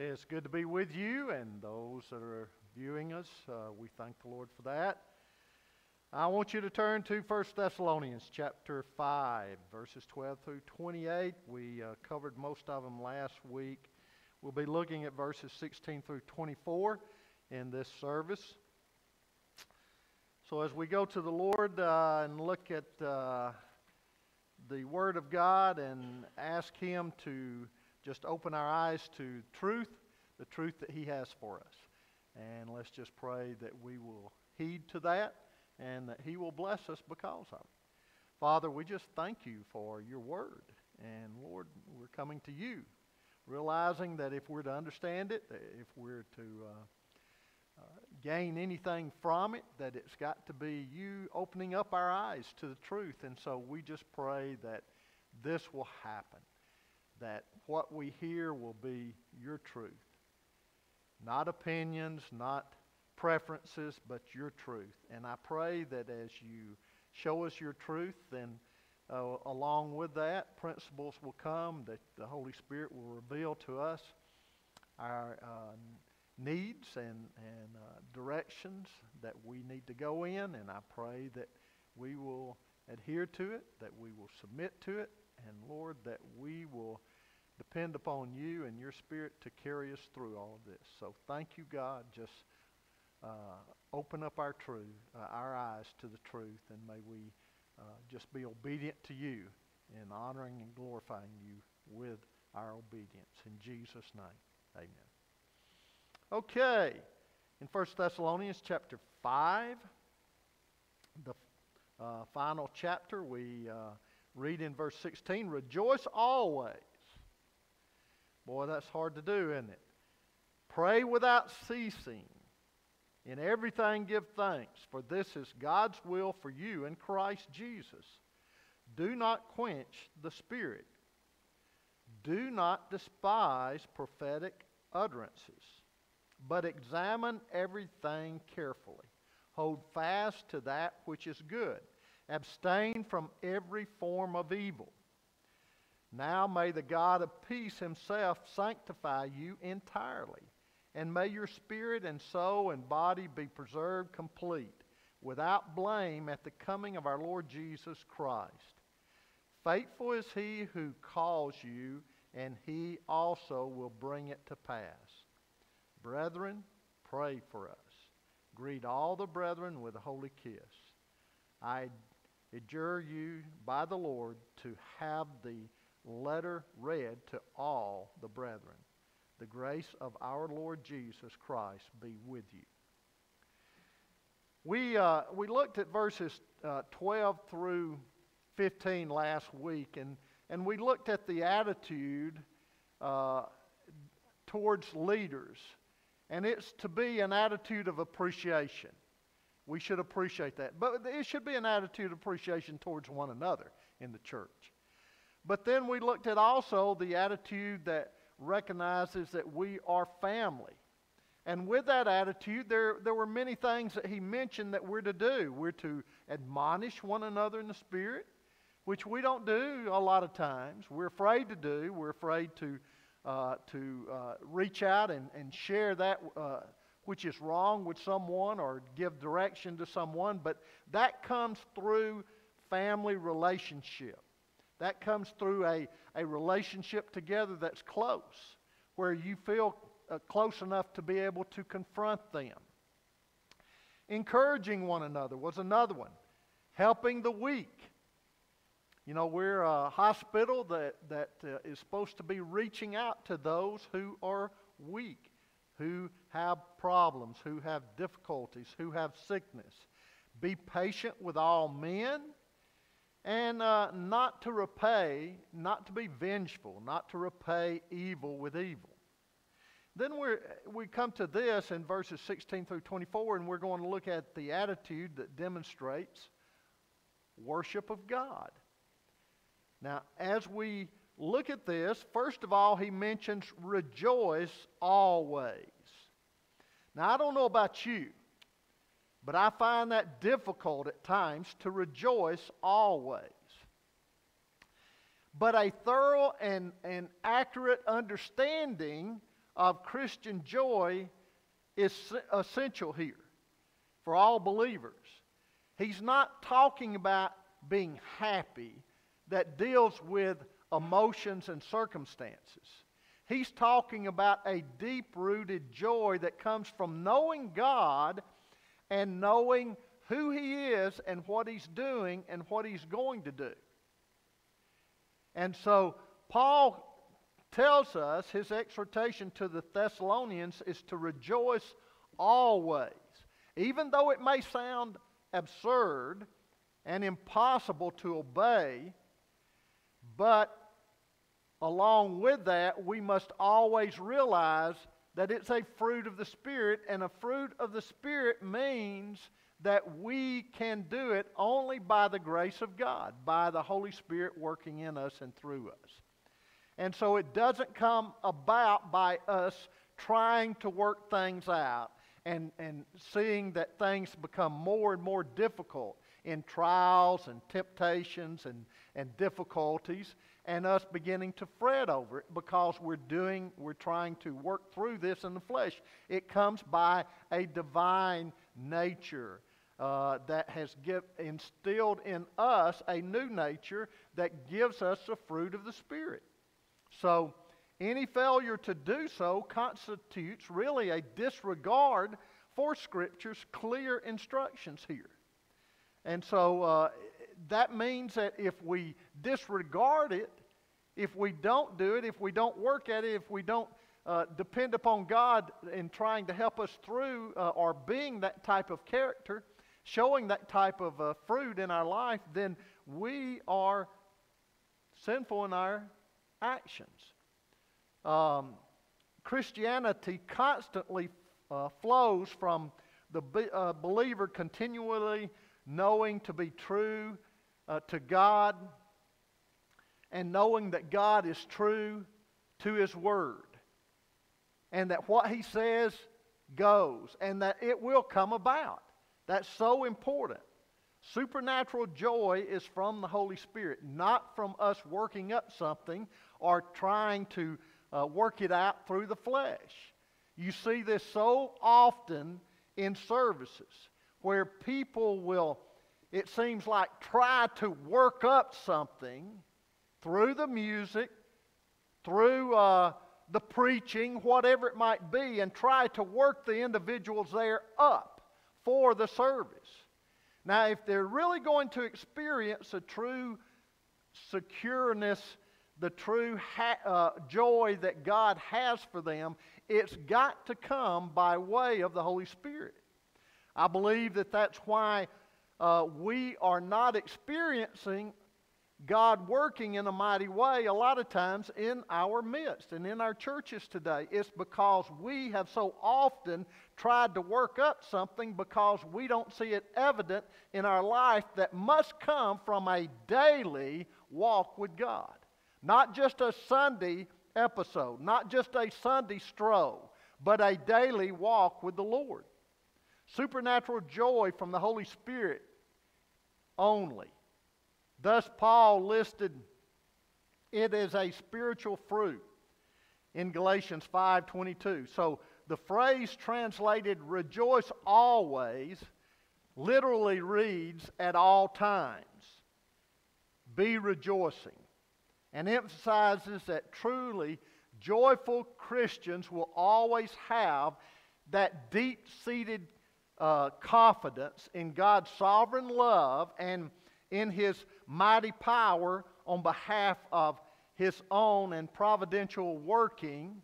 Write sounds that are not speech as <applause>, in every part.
It's good to be with you and those that are viewing us. Uh, we thank the Lord for that. I want you to turn to 1 Thessalonians chapter 5, verses 12 through 28. We uh, covered most of them last week. We'll be looking at verses 16 through 24 in this service. So, as we go to the Lord uh, and look at uh, the Word of God and ask Him to just open our eyes to truth, the truth that He has for us. And let's just pray that we will heed to that and that He will bless us because of it. Father, we just thank you for your word. And Lord, we're coming to you, realizing that if we're to understand it, if we're to uh, uh, gain anything from it, that it's got to be you opening up our eyes to the truth. And so we just pray that this will happen that what we hear will be your truth. Not opinions, not preferences, but your truth. And I pray that as you show us your truth, then uh, along with that, principles will come that the Holy Spirit will reveal to us our uh, needs and, and uh, directions that we need to go in. And I pray that we will adhere to it, that we will submit to it, and Lord, that we will depend upon you and your spirit to carry us through all of this. So thank you, God. Just uh, open up our truth, uh, our eyes to the truth, and may we uh, just be obedient to you in honoring and glorifying you with our obedience. In Jesus' name, amen. Okay, in 1 Thessalonians chapter 5, the uh, final chapter, we uh, read in verse 16, Rejoice always. Boy, that's hard to do, isn't it? Pray without ceasing. In everything give thanks, for this is God's will for you in Christ Jesus. Do not quench the Spirit. Do not despise prophetic utterances, but examine everything carefully. Hold fast to that which is good. Abstain from every form of evil. Now may the God of peace himself sanctify you entirely, and may your spirit and soul and body be preserved complete, without blame at the coming of our Lord Jesus Christ. Faithful is he who calls you, and he also will bring it to pass. Brethren, pray for us. Greet all the brethren with a holy kiss. I adjure you by the Lord to have the letter read to all the brethren. The grace of our Lord Jesus Christ be with you. We, uh, we looked at verses uh, 12 through 15 last week, and, and we looked at the attitude uh, towards leaders. And it's to be an attitude of appreciation. We should appreciate that. But it should be an attitude of appreciation towards one another in the church. But then we looked at also the attitude that recognizes that we are family. And with that attitude, there, there were many things that he mentioned that we're to do. We're to admonish one another in the Spirit, which we don't do a lot of times. We're afraid to do. We're afraid to, uh, to uh, reach out and, and share that uh, which is wrong with someone or give direction to someone. But that comes through family relationship. That comes through a, a relationship together that's close, where you feel uh, close enough to be able to confront them. Encouraging one another was another one. Helping the weak. You know, we're a hospital that, that uh, is supposed to be reaching out to those who are weak, who have problems, who have difficulties, who have sickness. Be patient with all men and uh, not to repay, not to be vengeful, not to repay evil with evil. Then we we come to this in verses 16 through 24, and we're going to look at the attitude that demonstrates worship of God. Now, as we look at this, first of all, he mentions rejoice always. Now, I don't know about you, but I find that difficult at times to rejoice always. But a thorough and, and accurate understanding of Christian joy is essential here for all believers. He's not talking about being happy that deals with emotions and circumstances. He's talking about a deep rooted joy that comes from knowing God and knowing who He is and what He's doing and what He's going to do. And so, Paul tells us his exhortation to the Thessalonians is to rejoice always. Even though it may sound absurd and impossible to obey, but along with that, we must always realize that it's a fruit of the Spirit, and a fruit of the Spirit means that we can do it only by the grace of God, by the Holy Spirit working in us and through us. And so it doesn't come about by us trying to work things out and, and seeing that things become more and more difficult in trials and temptations and, and difficulties and us beginning to fret over it because we're doing we're trying to work through this in the flesh. It comes by a divine nature uh, that has give, instilled in us a new nature that gives us the fruit of the spirit. So any failure to do so constitutes really a disregard for scripture's clear instructions here. And so uh, that means that if we disregard it, if we don't do it, if we don't work at it, if we don't uh, depend upon God in trying to help us through uh, or being that type of character, showing that type of uh, fruit in our life, then we are sinful in our actions. Um, Christianity constantly uh, flows from the be- uh, believer continually knowing to be true uh, to God and knowing that God is true to His Word and that what He says goes and that it will come about. That's so important. Supernatural joy is from the Holy Spirit, not from us working up something or trying to uh, work it out through the flesh. You see this so often in services where people will, it seems like, try to work up something through the music, through uh, the preaching, whatever it might be, and try to work the individuals there up for the service. Now, if they're really going to experience a true secureness, the true ha- uh, joy that God has for them, it's got to come by way of the Holy Spirit. I believe that that's why uh, we are not experiencing God working in a mighty way a lot of times in our midst and in our churches today. It's because we have so often tried to work up something because we don't see it evident in our life that must come from a daily walk with God. Not just a Sunday episode, not just a Sunday stroll, but a daily walk with the Lord. Supernatural joy from the Holy Spirit only. Thus, Paul listed it as a spiritual fruit in Galatians 5:22. So the phrase translated rejoice always literally reads at all times. Be rejoicing. And emphasizes that truly joyful Christians will always have that deep seated uh, confidence in God's sovereign love and in His mighty power on behalf of His own and providential working,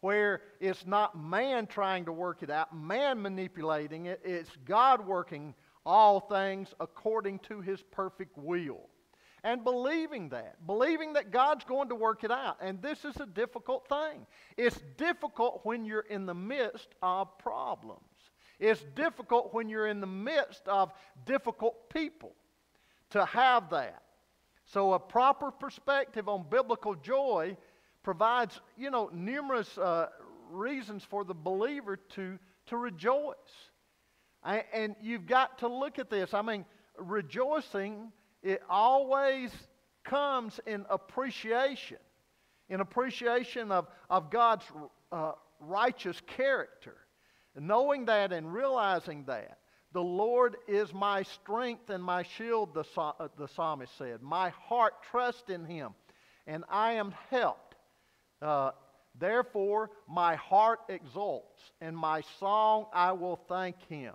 where it's not man trying to work it out, man manipulating it, it's God working all things according to His perfect will. And believing that, believing that God's going to work it out. And this is a difficult thing. It's difficult when you're in the midst of problems. It's difficult when you're in the midst of difficult people to have that. So, a proper perspective on biblical joy provides, you know, numerous uh, reasons for the believer to, to rejoice. And you've got to look at this. I mean, rejoicing, it always comes in appreciation, in appreciation of, of God's uh, righteous character. Knowing that and realizing that, the Lord is my strength and my shield, the, uh, the psalmist said. My heart trusts in him, and I am helped. Uh, therefore, my heart exults, and my song I will thank him.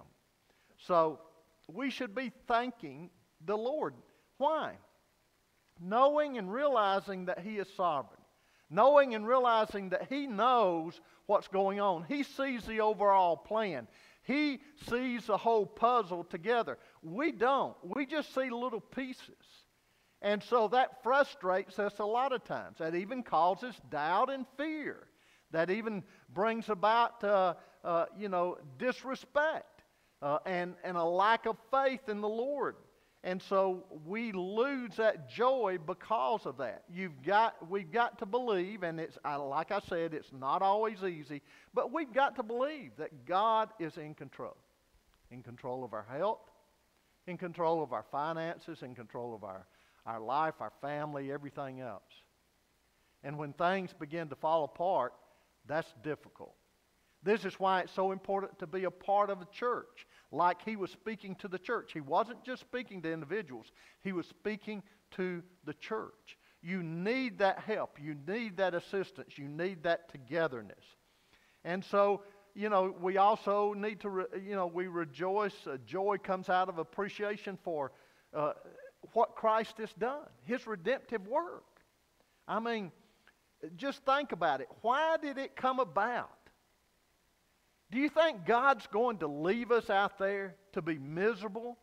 So, we should be thanking the Lord. Why? Knowing and realizing that He is sovereign. Knowing and realizing that He knows what's going on. He sees the overall plan. He sees the whole puzzle together. We don't. We just see little pieces. And so that frustrates us a lot of times. That even causes doubt and fear. That even brings about, uh, uh, you know, disrespect uh, and, and a lack of faith in the Lord. And so we lose that joy because of that. You've got, we've got to believe, and it's like I said, it's not always easy, but we've got to believe that God is in control, in control of our health, in control of our finances, in control of our, our life, our family, everything else. And when things begin to fall apart, that's difficult. This is why it's so important to be a part of a church like he was speaking to the church. He wasn't just speaking to individuals, he was speaking to the church. You need that help. You need that assistance. You need that togetherness. And so, you know, we also need to, re, you know, we rejoice. Uh, joy comes out of appreciation for uh, what Christ has done, his redemptive work. I mean, just think about it. Why did it come about? Do you think God's going to leave us out there to be miserable?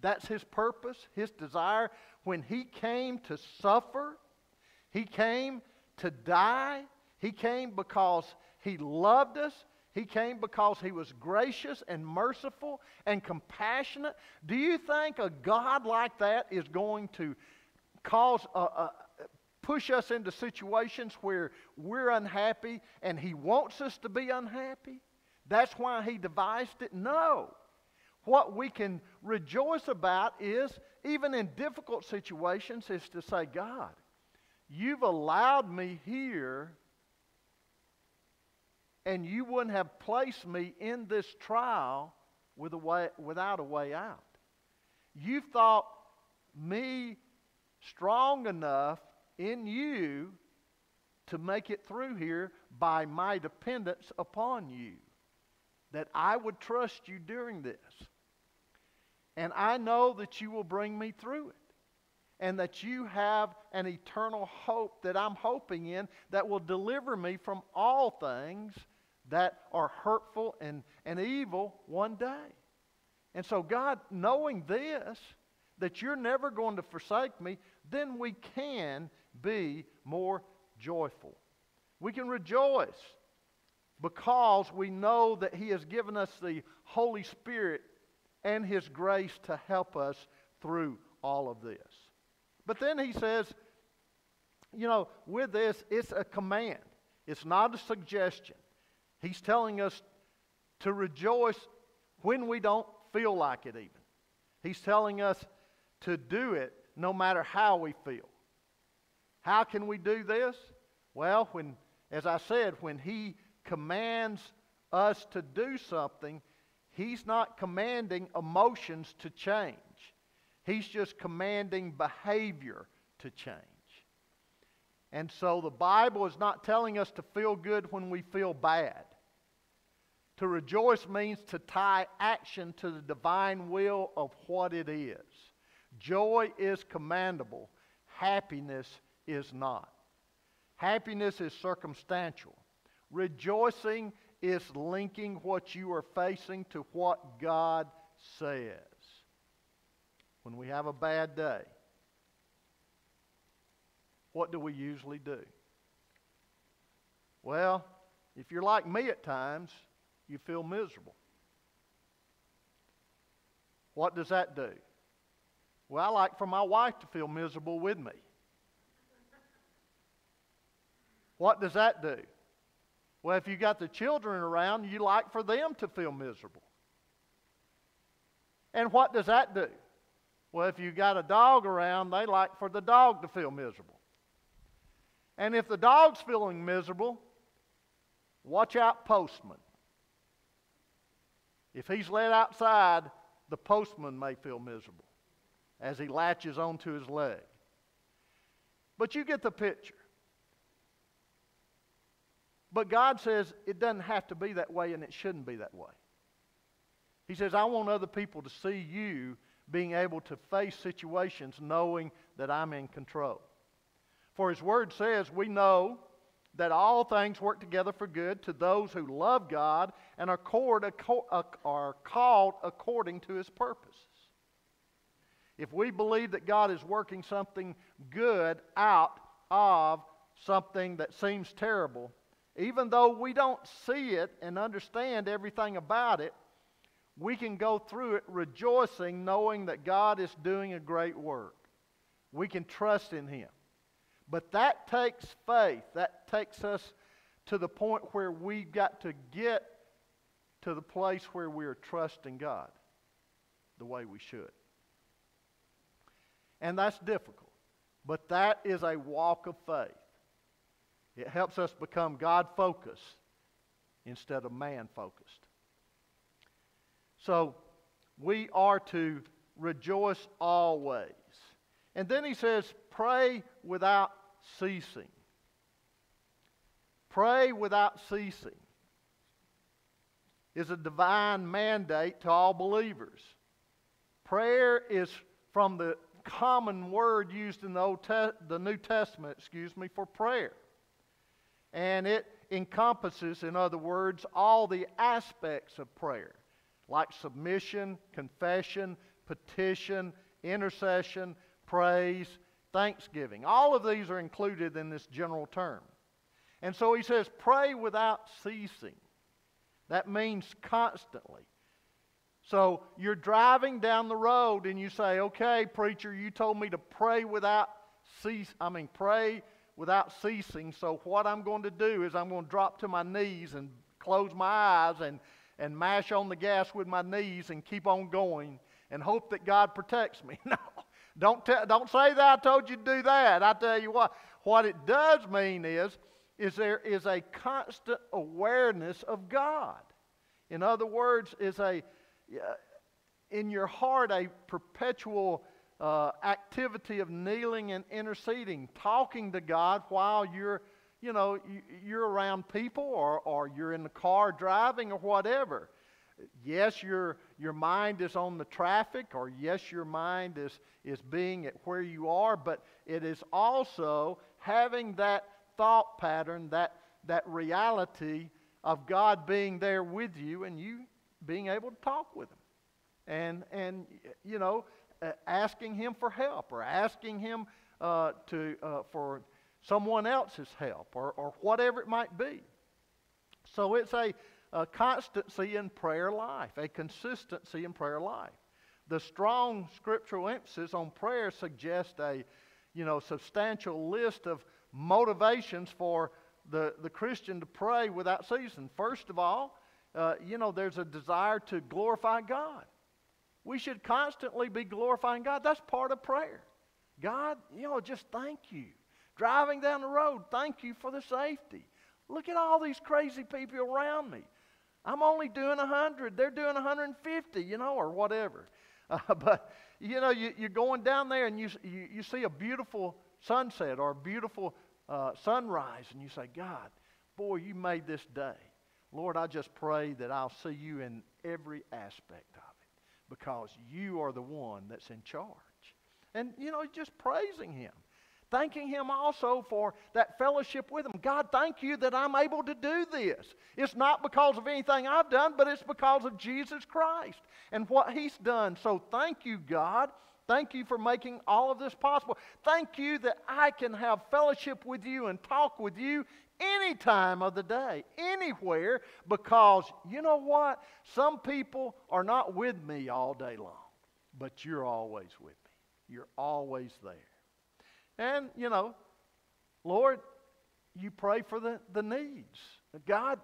That's His purpose, His desire. When He came to suffer, He came to die, He came because He loved us. He came because he was gracious and merciful and compassionate. Do you think a God like that is going to cause a, a, push us into situations where we're unhappy and he wants us to be unhappy? That's why he devised it? No. What we can rejoice about is, even in difficult situations, is to say, God, you've allowed me here, and you wouldn't have placed me in this trial with a way, without a way out. You thought me strong enough in you to make it through here by my dependence upon you that I would trust you during this. And I know that you will bring me through it. And that you have an eternal hope that I'm hoping in that will deliver me from all things that are hurtful and, and evil one day. And so, God, knowing this, that you're never going to forsake me, then we can be more joyful. We can rejoice because we know that He has given us the Holy Spirit and His grace to help us through all of this. But then He says, you know, with this, it's a command, it's not a suggestion. He's telling us to rejoice when we don't feel like it, even. He's telling us to do it no matter how we feel. How can we do this? Well, when, as I said, when He commands us to do something, He's not commanding emotions to change. He's just commanding behavior to change. And so the Bible is not telling us to feel good when we feel bad. To rejoice means to tie action to the divine will of what it is. Joy is commandable, happiness is not. Happiness is circumstantial. Rejoicing is linking what you are facing to what God says. When we have a bad day, what do we usually do? Well, if you're like me at times, you feel miserable. What does that do? Well, I like for my wife to feel miserable with me. What does that do? Well, if you got the children around, you like for them to feel miserable. And what does that do? Well, if you got a dog around, they like for the dog to feel miserable. And if the dog's feeling miserable, Watch out, postman. If he's let outside, the postman may feel miserable as he latches onto his leg. But you get the picture. But God says it doesn't have to be that way and it shouldn't be that way. He says, I want other people to see you being able to face situations knowing that I'm in control. For His Word says, we know that all things work together for good to those who love God and are called according to His purposes. If we believe that God is working something good out of something that seems terrible, even though we don't see it and understand everything about it, we can go through it rejoicing, knowing that God is doing a great work. We can trust in Him. But that takes faith. That takes us to the point where we've got to get to the place where we are trusting God the way we should. And that's difficult. But that is a walk of faith. It helps us become God focused instead of man focused. So we are to rejoice always. And then he says, pray without ceasing. Pray without ceasing is a divine mandate to all believers. Prayer is from the common word used in the, Old Te- the New Testament, excuse me, for prayer. And it encompasses, in other words, all the aspects of prayer, like submission, confession, petition, intercession, praise, thanksgiving. All of these are included in this general term. And so he says, pray without ceasing. That means constantly. So you're driving down the road and you say, okay, preacher, you told me to pray without cease. I mean, pray without ceasing. So what I'm going to do is I'm going to drop to my knees and close my eyes and, and mash on the gas with my knees and keep on going and hope that God protects me. <laughs> No. Don't, te- don't say that I told you to do that. I tell you what, what it does mean is, is there is a constant awareness of God. In other words, is a uh, in your heart a perpetual uh, activity of kneeling and interceding, talking to God while you're, you know, you're around people or, or you're in the car driving or whatever. Yes, your, your mind is on the traffic, or yes, your mind is, is being at where you are, but it is also having that thought pattern, that, that reality of God being there with you and you being able to talk with Him. And, and you know, asking Him for help or asking Him uh, to, uh, for someone else's help or, or whatever it might be. So it's a, a constancy in prayer life, a consistency in prayer life. The strong scriptural emphasis on prayer suggests a you know, substantial list of motivations for the, the Christian to pray without ceasing. First of all, uh, you know, there's a desire to glorify God. We should constantly be glorifying God. That's part of prayer. God, you know, just thank you. Driving down the road, thank you for the safety. Look at all these crazy people around me. I'm only doing 100. They're doing 150, you know, or whatever. <laughs> Uh, but, you know, you, are going down there and you, you, you, see a beautiful sunset or a beautiful uh, sunrise, and you say, God, boy, you made this day. Lord, I just pray that I'll see you in every aspect because you are the one that's in charge. And, you know, just praising Him. Thanking Him also for that fellowship with Him. God, thank you that I'm able to do this. It's not because of anything I've done, but it's because of Jesus Christ and what He's done. So thank you, God. Thank you for making all of this possible. Thank you that I can have fellowship with you and talk with you any time of the day, anywhere, because you know what? Some people are not with me all day long, but you're always with me. You're always there. And, you know, Lord, you pray for the, the needs. God,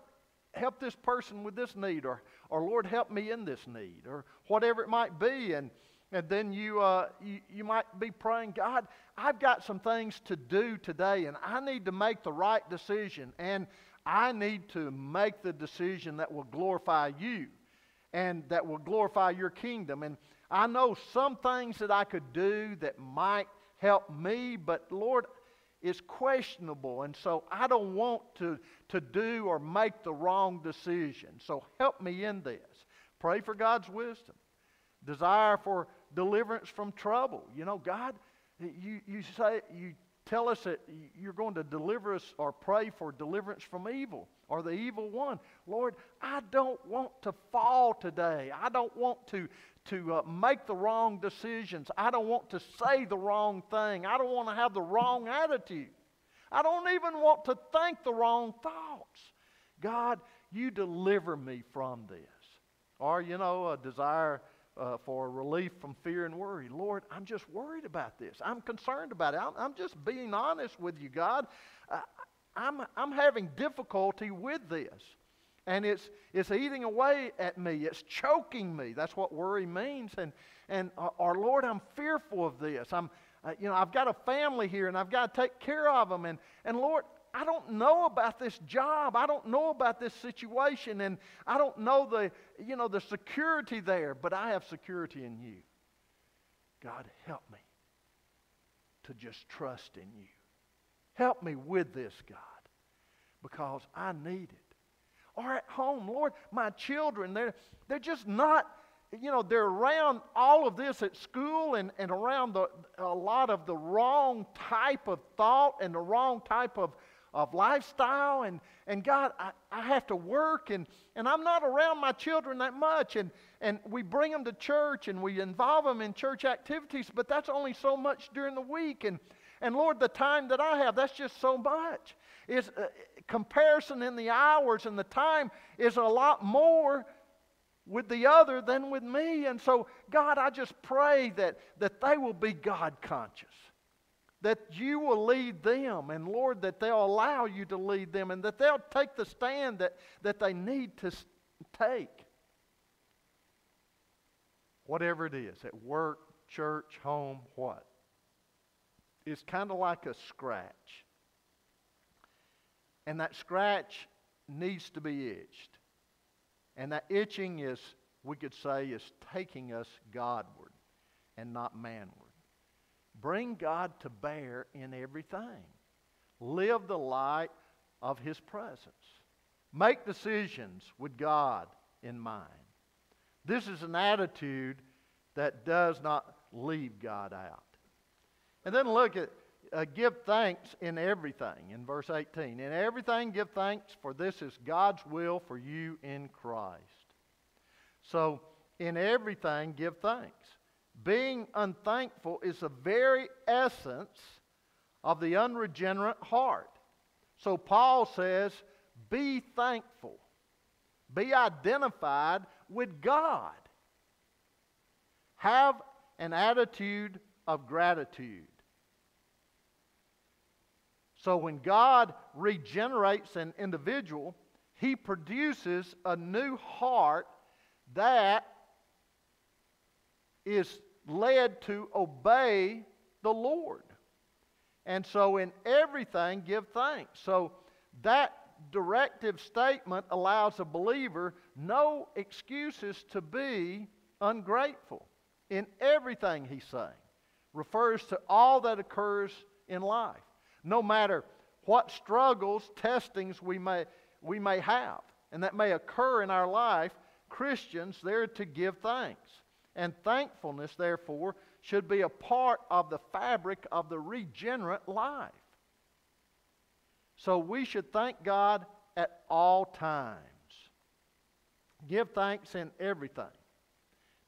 help this person with this need, or, or Lord, help me in this need, or whatever it might be. And, and then you, uh, you, you might be praying, God, I've got some things to do today, and I need to make the right decision. And I need to make the decision that will glorify you and that will glorify your kingdom. And I know some things that I could do that might help me, but Lord, it's questionable. And so I don't want to, to do or make the wrong decision. So help me in this. Pray for God's wisdom. Desire for deliverance from trouble. You know, God, you, you say, you tell us that you're going to deliver us or pray for deliverance from evil or the evil one. Lord, I don't want to fall today. I don't want to, to uh, make the wrong decisions. I don't want to say the wrong thing. I don't want to have the wrong attitude. I don't even want to think the wrong thoughts. God, you deliver me from this. Or, you know, a desire uh, for relief from fear and worry. Lord, I'm just worried about this. I'm concerned about it. I'm, I'm just being honest with you, God. Uh, I'm, I'm having difficulty with this. And it's, it's eating away at me. It's choking me. That's what worry means. And, and uh, or Lord, I'm fearful of this. I'm, uh, you know, I've got a family here and I've got to take care of them. And, and Lord, I don't know about this job. I don't know about this situation. And I don't know the, you know, the security there, but I have security in you. God, help me to just trust in you. Help me with this, God, because I need it. Or at home, Lord, my children, they're, they're just not, you know, they're around all of this at school and, and around the, a lot of the wrong type of thought and the wrong type of of lifestyle. And, and God, I, I have to work, and, and I'm not around my children that much. And, and we bring them to church and we involve them in church activities, but that's only so much during the week. And, and Lord, the time that I have, that's just so much. Is uh, comparison in the hours and the time is a lot more with the other than with me. And so, God, I just pray that, that they will be God conscious that you will lead them, and Lord, that they'll allow you to lead them, and that they'll take the stand that, that they need to take. Whatever it is, at work, church, home, what? It's kind of like a scratch. And that scratch needs to be itched. And that itching is, we could say, is taking us Godward and not manward. Bring God to bear in everything. Live the light of His presence. Make decisions with God in mind. This is an attitude that does not leave God out. And then look at uh, give thanks in everything in verse 18. In everything give thanks, for this is God's will for you in Christ. So, in everything give thanks. Being unthankful is the very essence of the unregenerate heart. So Paul says, be thankful. Be identified with God. Have an attitude of gratitude. So when God regenerates an individual, he produces a new heart that is led to obey the Lord. And so, in everything, give thanks. So, that directive statement allows a believer no excuses to be ungrateful. In everything he's saying, refers to all that occurs in life, no matter what struggles, testings we may, we may have, and that may occur in our life. Christians, they're to give thanks. And thankfulness, therefore, should be a part of the fabric of the regenerate life. So we should thank God at all times. Give thanks in everything.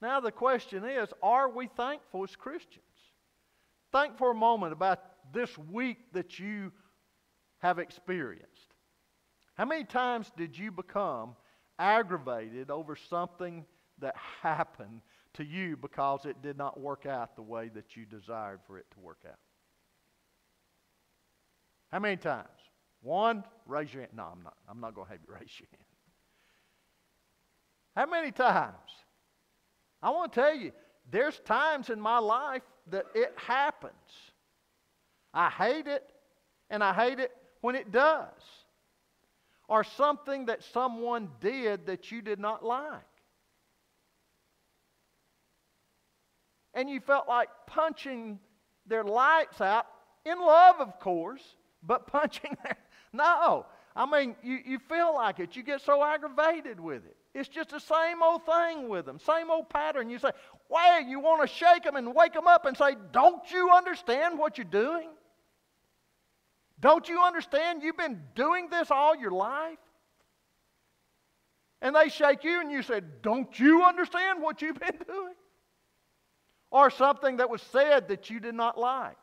Now, the question is are we thankful as Christians? Think for a moment about this week that you have experienced. How many times did you become aggravated over something that <laughs> happened to you because it did not work out the way that you desired for it to work out? How many times? One, raise your hand. No, I'm not. I'm not going to have you <laughs> raise your hand. How many times? I want to tell you, there's times in my life that it happens. I hate it, and I hate it when it does. or something that someone did that you did not like. And you felt like punching their lights out, in love, of course, but <laughs> punching their. No. I mean, you, you feel like it. You get so aggravated with it. It's just the same old thing with them, same old pattern. You say, well, you want to shake them and wake them up and say, Don't you understand what you're doing? Don't you understand you've been doing this all your life? And they shake you and you say, Don't you understand what you've been <laughs> doing? Or something that was said that you did not like.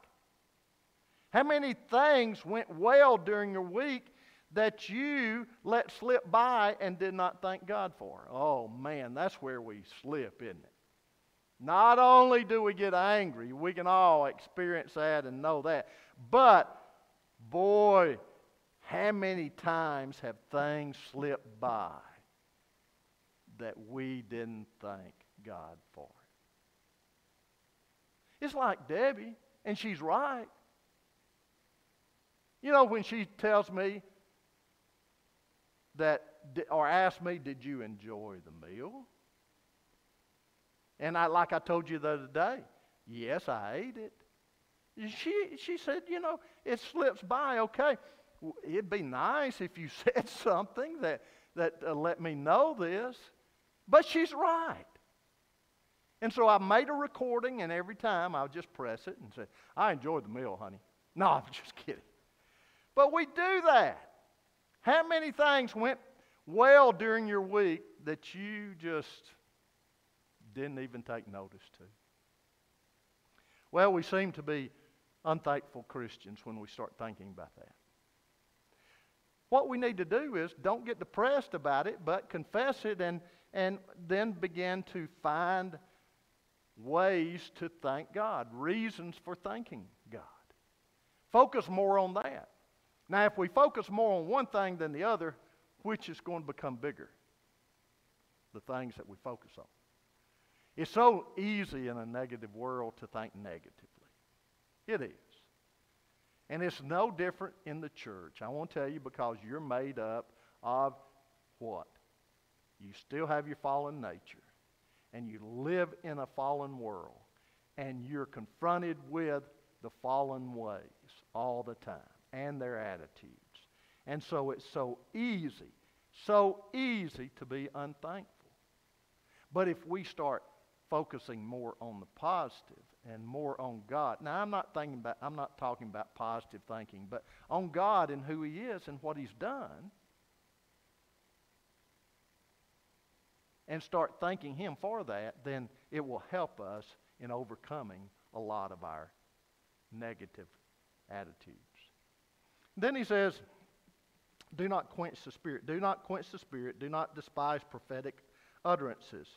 How many things went well during your week that you let slip by and did not thank God for? Oh man, that's where we slip, isn't it? Not only do we get angry, we can all experience that and know that, but boy, how many times have things slipped by that we didn't thank God for? It's like Debbie, and she's right. You know, when she tells me that, or asks me, Did you enjoy the meal? And I, like I told you the other day, yes, I ate it. She, she said, You know, it slips by, okay. It'd be nice if you <laughs> said something that, that uh, let me know this. But she's right. And so I made a recording, and every time I'll just press it and say, I enjoyed the meal, honey. No, I'm <laughs> just kidding. But we do that. How many things went well during your week that you just didn't even take notice to? Well, we seem to be unthankful Christians when we start thinking about that. What we need to do is don't get depressed about it, but confess it and, and then begin to find ways to thank God, reasons for thanking God. Focus more on that. Now, if we focus more on one thing than the other, which is going to become bigger? The things that we focus on. It's so easy in a negative world to think negatively. It is. And it's no different in the church. I want to tell you because you're made up of what? You still have your fallen nature and you live in a fallen world and you're confronted with the fallen ways all the time and their attitudes. And so it's so easy, so easy to be unthankful. But if we start focusing more on the positive and more on God. Now I'm not thinking about I'm not talking about positive thinking, but on God and who he is and what he's done and start thanking Him for that, then it will help us in overcoming a lot of our negative attitudes. Then he says, Do not quench the Spirit. Do not quench the Spirit. Do not despise prophetic utterances.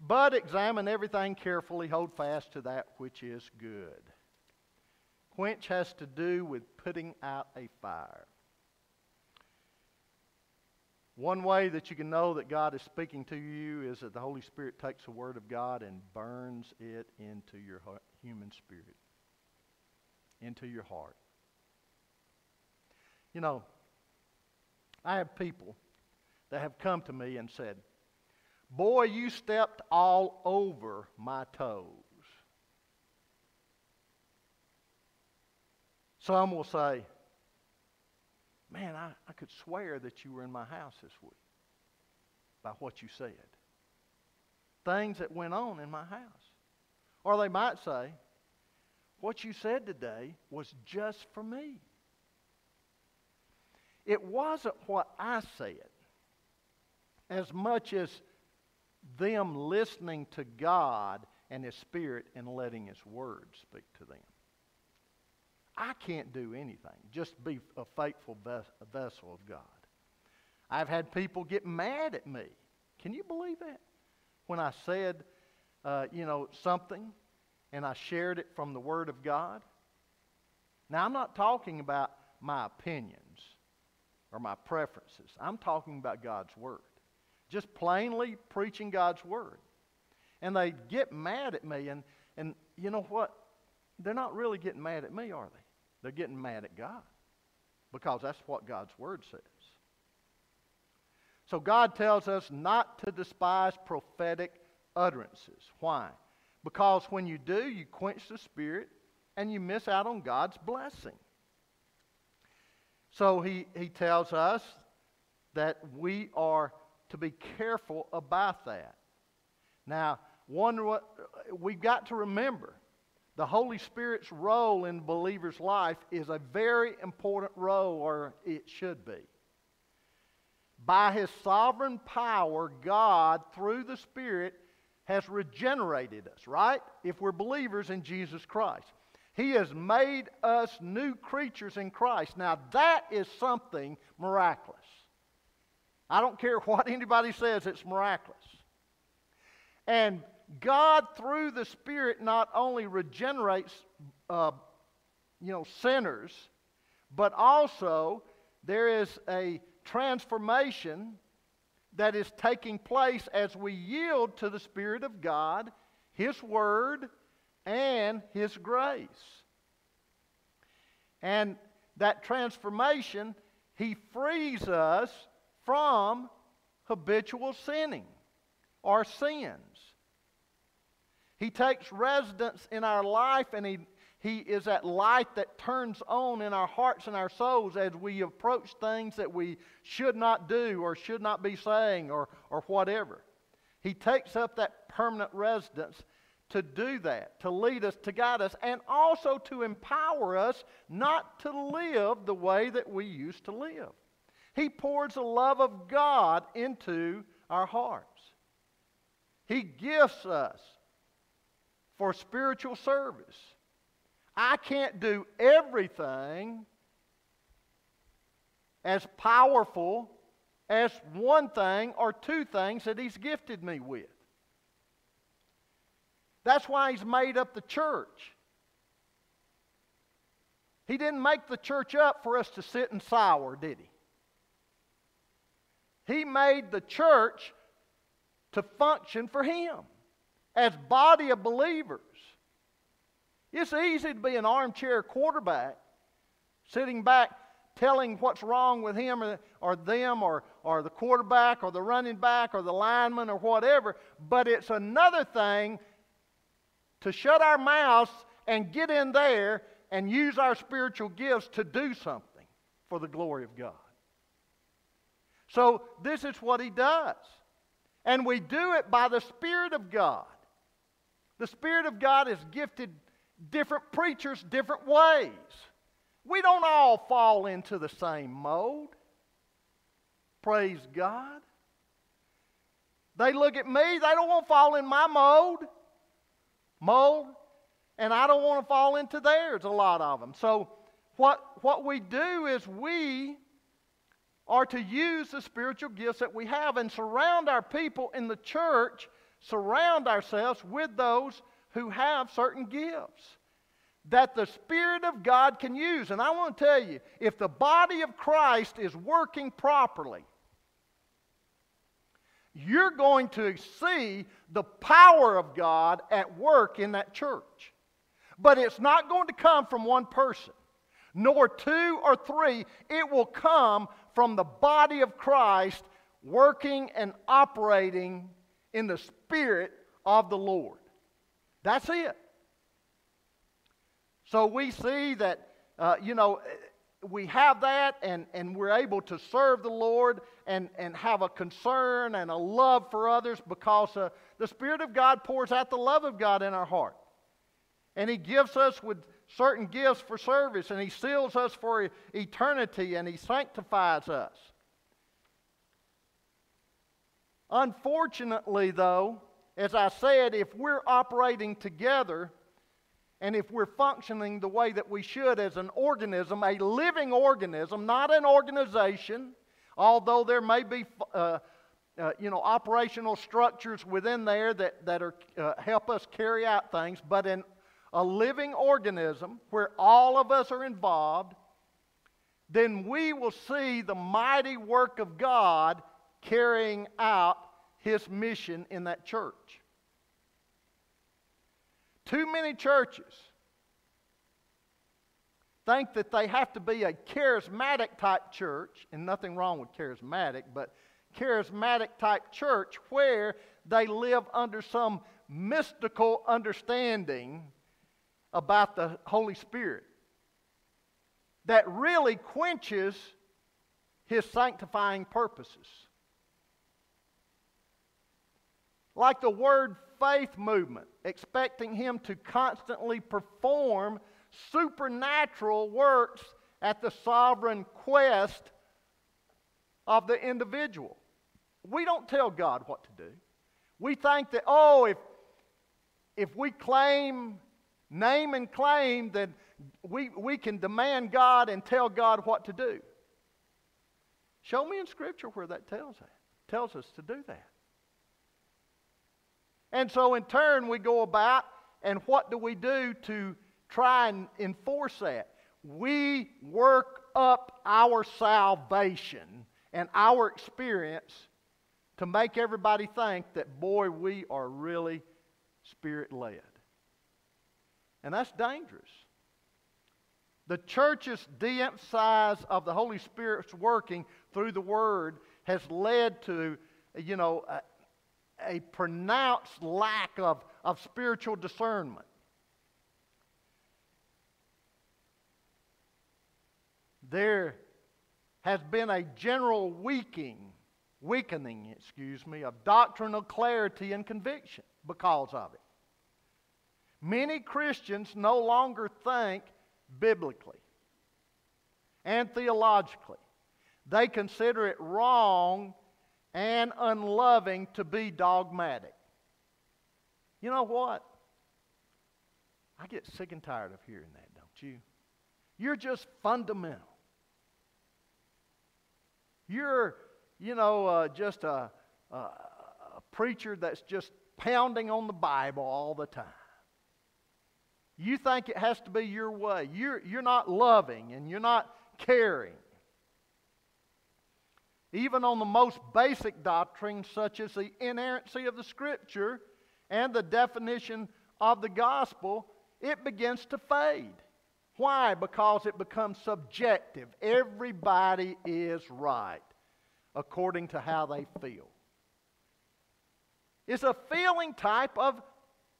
But examine everything carefully. Hold fast to that which is good. Quench has to do with putting out a fire. One way that you can know that God is speaking to you is that the Holy Spirit takes the Word of God and burns it into your human spirit, into your heart. You know, I have people that have come to me and said, Boy, you stepped all over my toes. Some will say, Man, I, I could swear that you were in my house this week by what you said. Things that went on in my house. Or they might say, What you said today was just for me. It wasn't what I said as much as them listening to God and His Spirit and letting His Word speak to them. I can't do anything, just be a faithful vessel of God. I've had people get mad at me. Can you believe that? When I said, uh, you know, something and I shared it from the Word of God. Now, I'm not talking about my opinions or my preferences. I'm talking about God's Word. Just plainly preaching God's Word. And they get mad at me, and, and you know what? They're not really getting mad at me, are they? They're getting mad at God because that's what God's Word says. So God tells us not to despise prophetic utterances. Why? Because when you do, you quench the Spirit and you miss out on God's blessing. So he, he tells us that we are to be careful about that. Now, one we've got to remember the Holy Spirit's role in believer's life is a very important role, or it should be. By His sovereign power, God, through the Spirit, has regenerated us, right? If we're believers in Jesus Christ. He has made us new creatures in Christ. Now, that is something miraculous. I don't care what <laughs> anybody says, it's miraculous. And God, through the Spirit, not only regenerates, uh, you know, sinners, but also there is a transformation that is taking place as we yield to the Spirit of God, His Word, and His grace. And that transformation, He frees us from habitual sinning or sins. He takes residence in our life and he, he is that light that turns on in our hearts and our souls as we approach things that we should not do or should not be saying or, or whatever. He takes up that permanent residence to do that, to lead us, to guide us, and also to empower us not to live the way that we used to live. He pours the love of God into our hearts. He gifts us for spiritual service. I can't do everything as powerful as one thing or two things that He's gifted me with. That's why He's made up the church. He didn't make the church up for us to sit and sour, did He? He made the church to function for Him as body of believers. It's easy to be an armchair quarterback, sitting back telling what's wrong with him or, or them or, or the quarterback or the running back or the lineman or whatever. But it's another thing to shut our mouths and get in there and use our spiritual gifts to do something for the glory of God. So, this is what he does. And we do it by the Spirit of God. The Spirit of God has gifted different preachers different ways. We don't all fall into the same mold. Praise God. They look at me, they don't want to fall in my mold. Mold. And I don't want to fall into theirs, a lot of them. So, what, what we do is we are to use the spiritual gifts that we have and surround our people in the church surround ourselves with those who have certain gifts that the Spirit of God can use. And I want to tell you if the body of Christ is working properly, you're going to see the power of God at work in that church. But it's not going to come from one person, nor two or three. It will come from the body of Christ working and operating in the Spirit of the Lord. That's it. So we see that, uh, you know, we have that and, and we're able to serve the Lord and, and have a concern and a love for others because uh, the Spirit of God pours out the love of God in our heart. And He gives us with certain gifts for service and He seals us for eternity and He sanctifies us. Unfortunately, though, as I said, if we're operating together and if we're functioning the way that we should as an organism, a living organism, not an organization, although there may be uh, uh, you know, operational structures within there that, that are, uh, help us carry out things, but in a living organism where all of us are involved, then we will see the mighty work of God carrying out his mission in that church. Too many churches think that they have to be a charismatic type church, and nothing wrong with charismatic, but charismatic type church where they live under some mystical understanding about the Holy Spirit that really quenches his sanctifying purposes. Like the word faith movement, expecting him to constantly perform supernatural works at the sovereign quest of the individual. We don't tell God what to do. We think that, oh, if, if we claim, name and claim, then we, we can demand God and tell God what to do. Show me in Scripture where that tells that. Tells us to do that. And so in turn we go about and what do we do to try and enforce that? We work up our salvation and our experience to make everybody think that, boy, we are really spirit led. And that's dangerous. The church's de emphasize of the Holy Spirit's working through the Word has led to, you know, a, pronounced lack of, of spiritual discernment. There has been a general weakening, weakening, excuse me, of doctrinal clarity and conviction because of it. Many Christians no longer think biblically and theologically. They consider it wrong and unloving to be dogmatic. You know what? I get sick and tired of hearing that, don't you? You're just fundamental. You're, you know, uh, just a, a, a preacher that's just pounding on the Bible all the time. You think it has to be your way. You're, you're not loving and you're not caring. Even on the most basic doctrines, such as the inerrancy of the Scripture and the definition of the gospel, it begins to fade. Why? Because it becomes subjective. Everybody is right according to how they feel. It's a feeling type of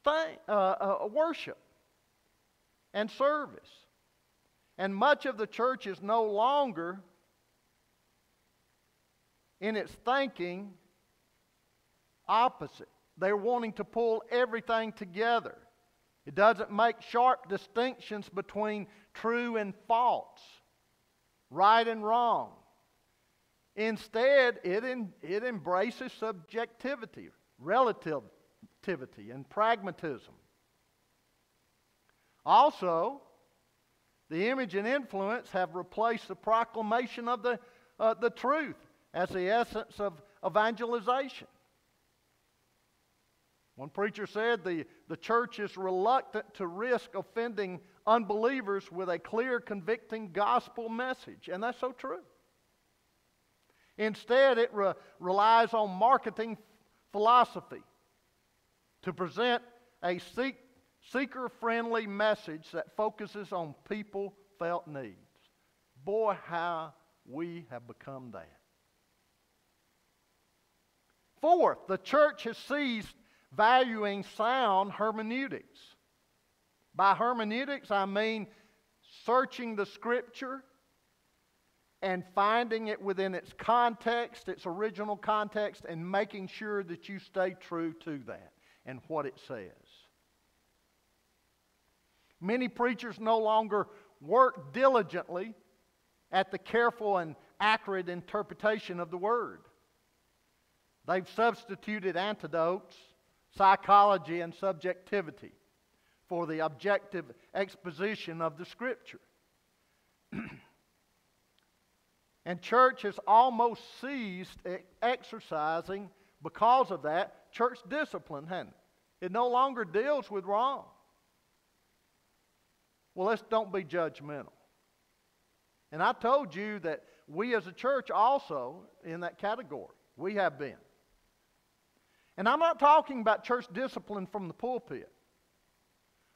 thing, uh, uh, worship and service. And much of the church is no longer in its thinking opposite. They're wanting to pull everything together. It doesn't make sharp distinctions between true and false, right and wrong. Instead, it, in, it embraces subjectivity, relativity, and pragmatism. Also, the image and influence have replaced the proclamation of the, uh, the truth as the essence of evangelization. One preacher said the, the church is reluctant to risk offending unbelievers with a clear, convicting gospel message. And that's so true. Instead, it re- relies on marketing philosophy to present a seek, seeker friendly message that focuses on people felt needs. Boy, how we have become that. Fourth, the church has ceased valuing sound hermeneutics. By hermeneutics, I mean searching the scripture and finding it within its context, its original context, and making sure that you stay true to that and what it says. Many preachers no longer work diligently at the careful and accurate interpretation of the Word. They've substituted antidotes, psychology, and subjectivity for the objective exposition of the Scripture. <clears throat> and church has almost ceased exercising, because of that, church discipline, hasn't it? It no longer deals with wrong. Well, let's don't be judgmental. And I told you that we as a church also in that category. We have been. And I'm not talking about church discipline from the pulpit.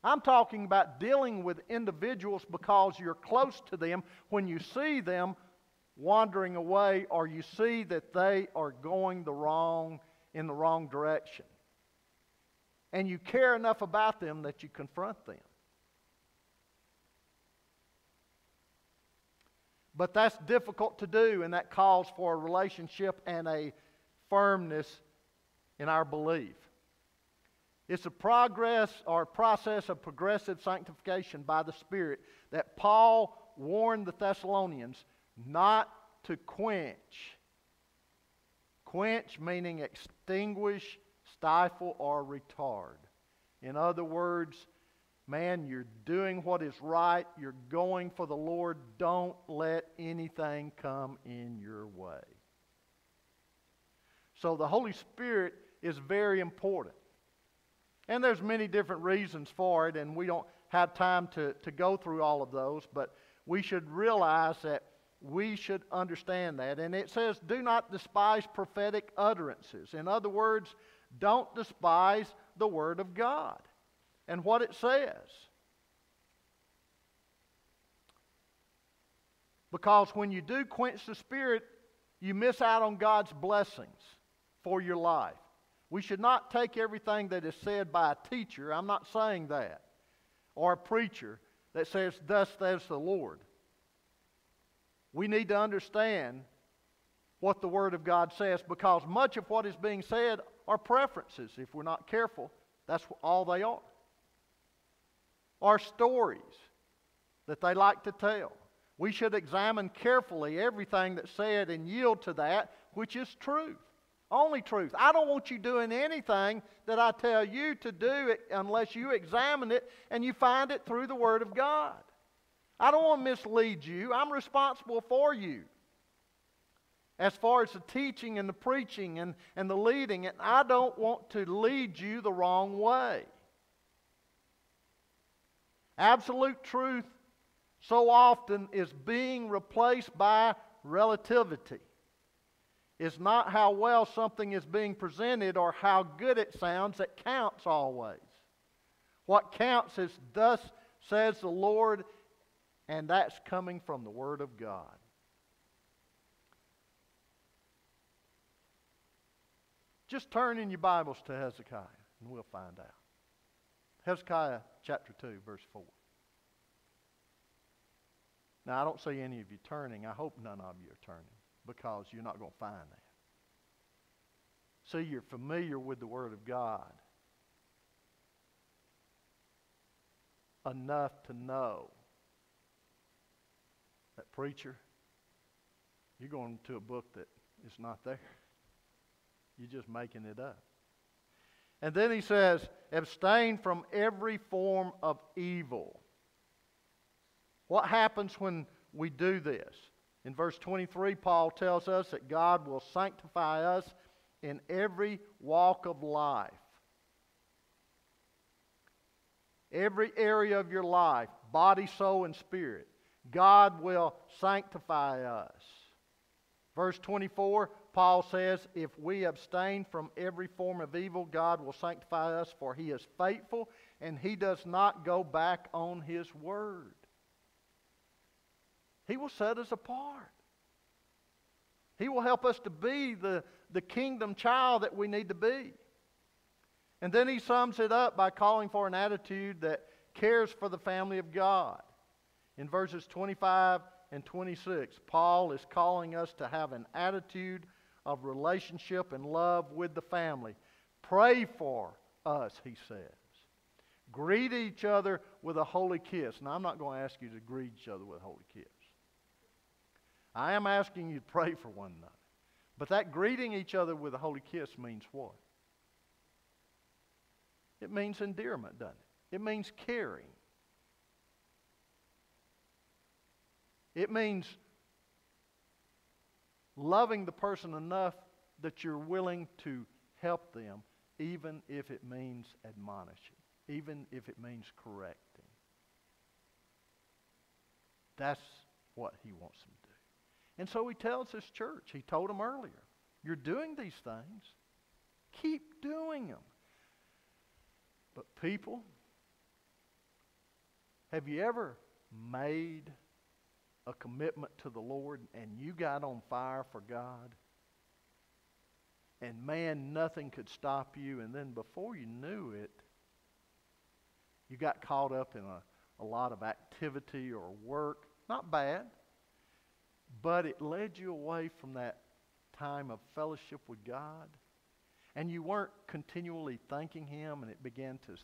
I'm talking about dealing with individuals because you're close to them when you see them wandering away or you see that they are going the wrong in the wrong direction. And you care enough about them that you confront them. But that's difficult to do, and that calls for a relationship and a firmness in our belief. It's a progress or process of progressive sanctification by the Spirit that Paul warned the Thessalonians not to quench. Quench meaning extinguish, stifle, or retard. In other words, man, you're doing what is right, you're going for the Lord, don't let anything come in your way. So the Holy Spirit is very important. And there's many different reasons for it, and we don't have time to, to go through all of those, but we should realize that we should understand that. And it says, do not despise prophetic utterances. In other words, don't despise the Word of God and what it says. Because when you do quench the Spirit, you miss out on God's blessings for your life. We should not take everything that is said by a teacher, I'm not saying that, or a preacher that says, Thus says the Lord. We need to understand what the Word of God says because much of what is being said are preferences. If we're not careful, that's all they are. Are stories that they like to tell. We should examine carefully everything that's said and yield to that which is truth. Only truth. I don't want you doing anything that I tell you to do it unless you examine it and you find it through the Word of God. I don't want to mislead you. I'm responsible for you. As far as the teaching and the preaching and, and the leading, and I don't want to lead you the wrong way. Absolute truth so often is being replaced by relativity. It's not how well something is being presented or how good it sounds that counts always. What counts is, Thus says the Lord, and that's coming from the Word of God. Just turn in your Bibles to Hezekiah, and we'll find out. Hezekiah chapter 2, verse 4. Now, I don't see any of you turning. I hope none of you are turning because you're not going to find that. See, you're familiar with the Word of God enough to know that, preacher, you're going to a book that is not there. You're just making it up. And then he says, abstain from every form of evil. What happens when we do this? In verse 23, Paul tells us that God will sanctify us in every walk of life. Every area of your life, body, soul, and spirit, God will sanctify us. Verse 24, Paul says, If we abstain from every form of evil, God will sanctify us, for he is faithful and he does not go back on his word. He will set us apart. He will help us to be the, the kingdom child that we need to be. And then he sums it up by calling for an attitude that cares for the family of God. In verses 25 and 26, Paul is calling us to have an attitude of relationship and love with the family. Pray for us, he says. Greet each other with a holy kiss. Now, I'm not going to ask you to greet each other with a holy kiss. I am asking you to pray for one another. But that greeting each other with a holy kiss means what? It means endearment, doesn't it? It means caring. It means loving the person enough that you're willing to help them, even if it means admonishing, even if it means correcting. That's what he wants them to do. And so he tells his church, he told them earlier, you're doing these things, keep doing them. But people, have you ever made a commitment to the Lord and you got on fire for God, and man, nothing could stop you, and then before you knew it, you got caught up in a, a lot of activity or work. Not bad, but it led you away from that time of fellowship with God. And you weren't continually thanking Him, and it began to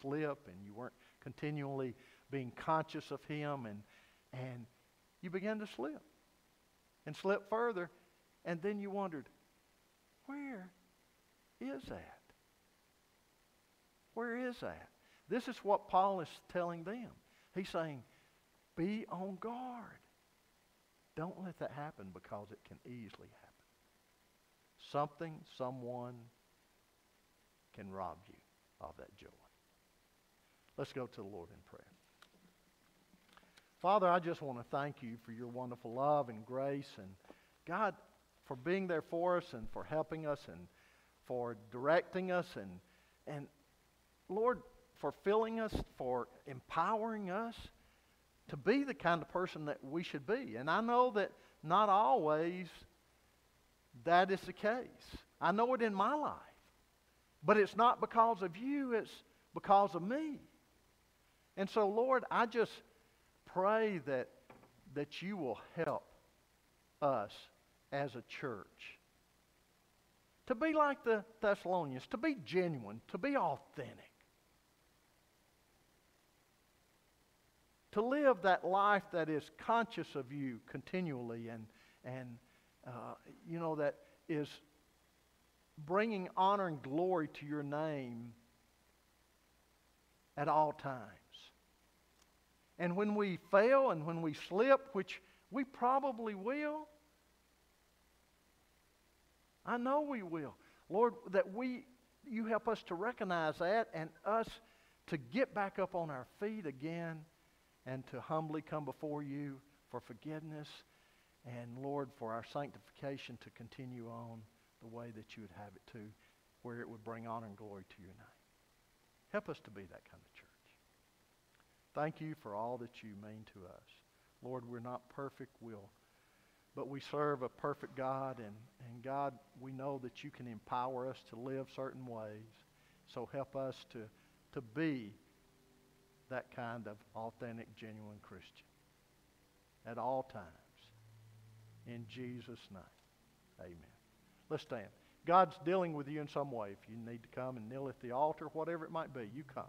slip, and you weren't continually being conscious of Him, and, and you began to slip and slip further. And then you wondered, where is that? Where is that? This is what Paul is telling them. He's saying, be on guard. Don't let that happen because it can easily happen. Something, someone can rob you of that joy. Let's go to the Lord in prayer. Father, I just want to thank you for your wonderful love and grace and God for being there for us and for helping us and for directing us and and Lord for filling us, for empowering us to be the kind of person that we should be. And I know that not always that is the case. I know it in my life. But it's not because of you, it's because of me. And so, Lord, I just pray that, that you will help us as a church to be like the Thessalonians, to be genuine, to be authentic. To live that life that is conscious of you continually and, and uh, you know, that is bringing honor and glory to your name at all times. And when we fail and when we slip, which we probably will, I know we will. Lord, that we you help us to recognize that and us to get back up on our feet again and to humbly come before you for forgiveness and Lord for our sanctification to continue on the way that you would have it to, where it would bring honor and glory to your name. Help us to be that kind of church. Thank you for all that you mean to us. Lord, we're not perfect, We'll but we serve a perfect God, and, and God, we know that you can empower us to live certain ways. So help us to, to be that kind of authentic, genuine Christian at all times. In Jesus' name, amen. Let's stand. God's dealing with you in some way. If you need to come and kneel at the altar, whatever it might be, you come.